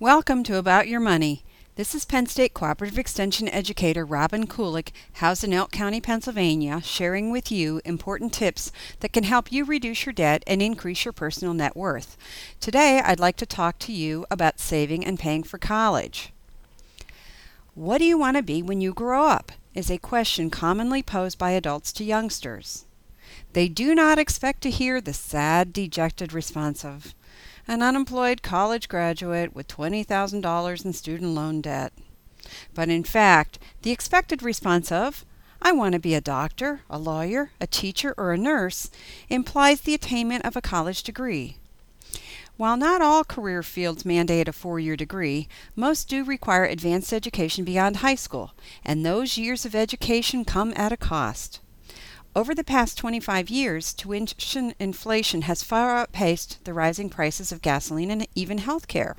Welcome to About Your Money. This is Penn State Cooperative Extension educator Robin Kuleck, housed in Elk County, Pennsylvania, sharing with you important tips that can help you reduce your debt and increase your personal net worth. Today, I'd like to talk to you about saving and paying for college. What do you want to be when you grow up? is a question commonly posed by adults to youngsters. They do not expect to hear the sad, dejected response of, an unemployed college graduate with $20,000 in student loan debt. But in fact, the expected response of, I want to be a doctor, a lawyer, a teacher, or a nurse implies the attainment of a college degree. While not all career fields mandate a four year degree, most do require advanced education beyond high school, and those years of education come at a cost. Over the past 25 years, tuition inflation has far outpaced the rising prices of gasoline and even health care.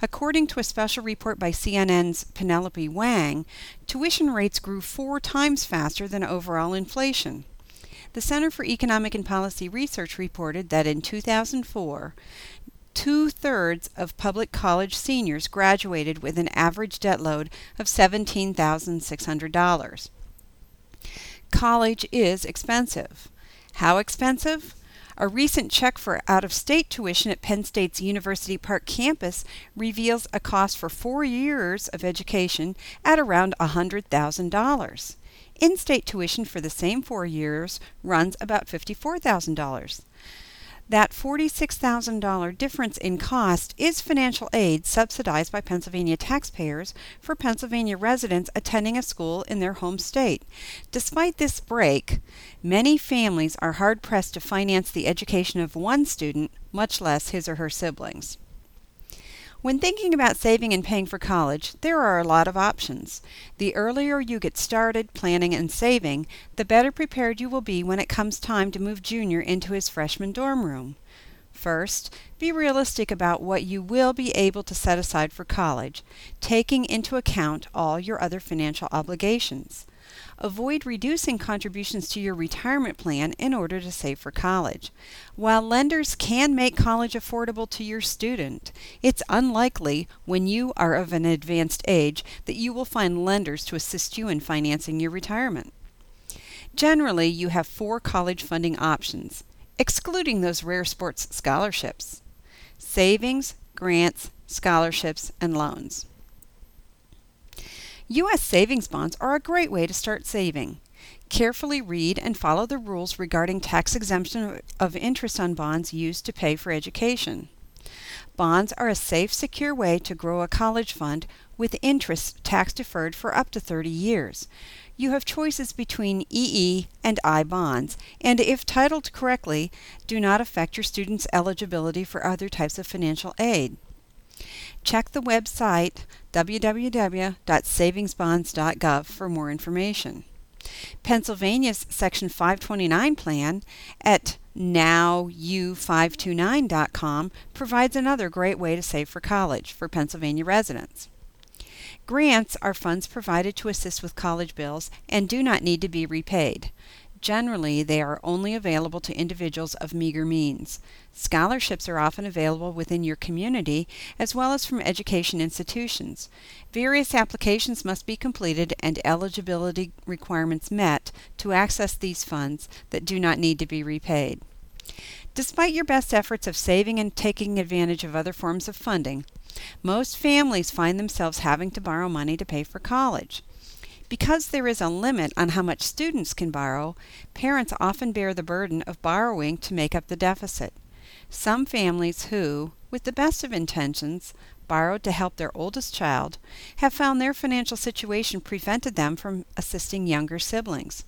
According to a special report by CNN's Penelope Wang, tuition rates grew four times faster than overall inflation. The Center for Economic and Policy Research reported that in 2004, two thirds of public college seniors graduated with an average debt load of $17,600 college is expensive. How expensive? A recent check for out of state tuition at Penn State's University Park campus reveals a cost for four years of education at around $100,000. In state tuition for the same four years runs about $54,000. That $46,000 difference in cost is financial aid subsidized by Pennsylvania taxpayers for Pennsylvania residents attending a school in their home state. Despite this break, many families are hard pressed to finance the education of one student, much less his or her siblings. When thinking about saving and paying for college, there are a lot of options. The earlier you get started planning and saving, the better prepared you will be when it comes time to move Junior into his freshman dorm room. First, be realistic about what you will be able to set aside for college, taking into account all your other financial obligations. Avoid reducing contributions to your retirement plan in order to save for college. While lenders can make college affordable to your student, it's unlikely when you are of an advanced age that you will find lenders to assist you in financing your retirement. Generally, you have four college funding options, excluding those rare sports scholarships savings, grants, scholarships, and loans. U.S. savings bonds are a great way to start saving. Carefully read and follow the rules regarding tax exemption of interest on bonds used to pay for education. Bonds are a safe, secure way to grow a college fund with interest tax deferred for up to 30 years. You have choices between EE and I bonds, and if titled correctly, do not affect your student's eligibility for other types of financial aid. Check the website www.savingsbonds.gov for more information. Pennsylvania's Section 529 plan at nowu529.com provides another great way to save for college for Pennsylvania residents. Grants are funds provided to assist with college bills and do not need to be repaid. Generally, they are only available to individuals of meager means. Scholarships are often available within your community as well as from education institutions. Various applications must be completed and eligibility requirements met to access these funds that do not need to be repaid. Despite your best efforts of saving and taking advantage of other forms of funding, most families find themselves having to borrow money to pay for college. Because there is a limit on how much students can borrow, parents often bear the burden of borrowing to make up the deficit. Some families who, with the best of intentions, borrowed to help their oldest child have found their financial situation prevented them from assisting younger siblings.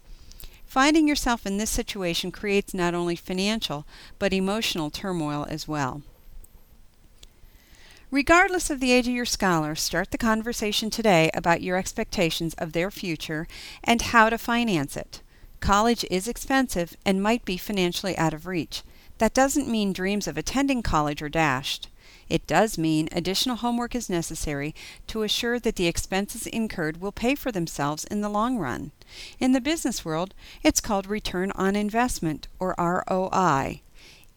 Finding yourself in this situation creates not only financial but emotional turmoil as well. Regardless of the age of your scholar, start the conversation today about your expectations of their future and how to finance it. College is expensive and might be financially out of reach. That doesn't mean dreams of attending college are dashed. It does mean additional homework is necessary to assure that the expenses incurred will pay for themselves in the long run. In the business world, it's called return on investment or ROI.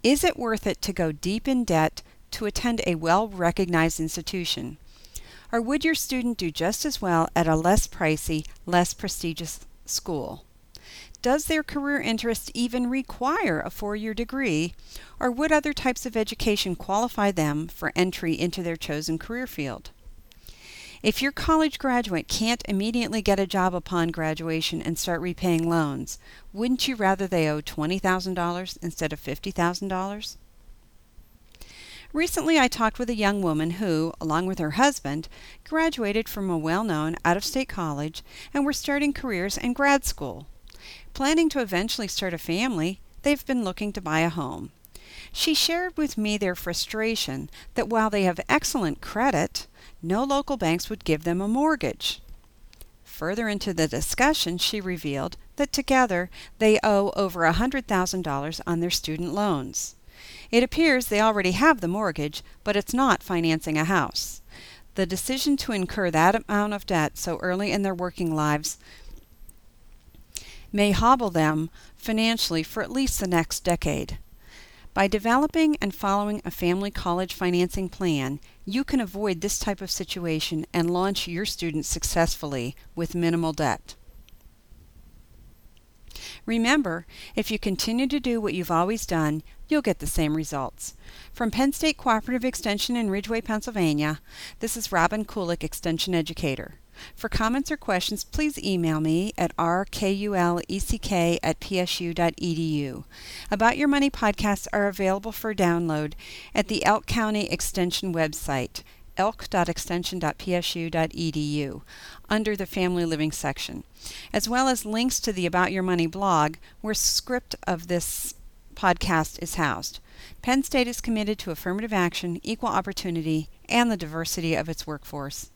Is it worth it to go deep in debt to attend a well recognized institution? Or would your student do just as well at a less pricey, less prestigious school? Does their career interest even require a four year degree, or would other types of education qualify them for entry into their chosen career field? If your college graduate can't immediately get a job upon graduation and start repaying loans, wouldn't you rather they owe $20,000 instead of $50,000? Recently, I talked with a young woman who, along with her husband, graduated from a well known out of state college and were starting careers in grad school. Planning to eventually start a family, they've been looking to buy a home. She shared with me their frustration that while they have excellent credit, no local banks would give them a mortgage. Further into the discussion, she revealed that together they owe over $100,000 on their student loans. It appears they already have the mortgage, but it's not financing a house. The decision to incur that amount of debt so early in their working lives may hobble them financially for at least the next decade. By developing and following a family college financing plan, you can avoid this type of situation and launch your students successfully with minimal debt. Remember, if you continue to do what you've always done, you'll get the same results. From Penn State Cooperative Extension in Ridgway, Pennsylvania, this is Robin Kuleck, Extension Educator. For comments or questions, please email me at rkuleck at psu.edu. About Your Money podcasts are available for download at the Elk County Extension website, elk.extension.psu.edu, under the Family Living section, as well as links to the About Your Money blog, where script of this podcast is housed. Penn State is committed to affirmative action, equal opportunity, and the diversity of its workforce.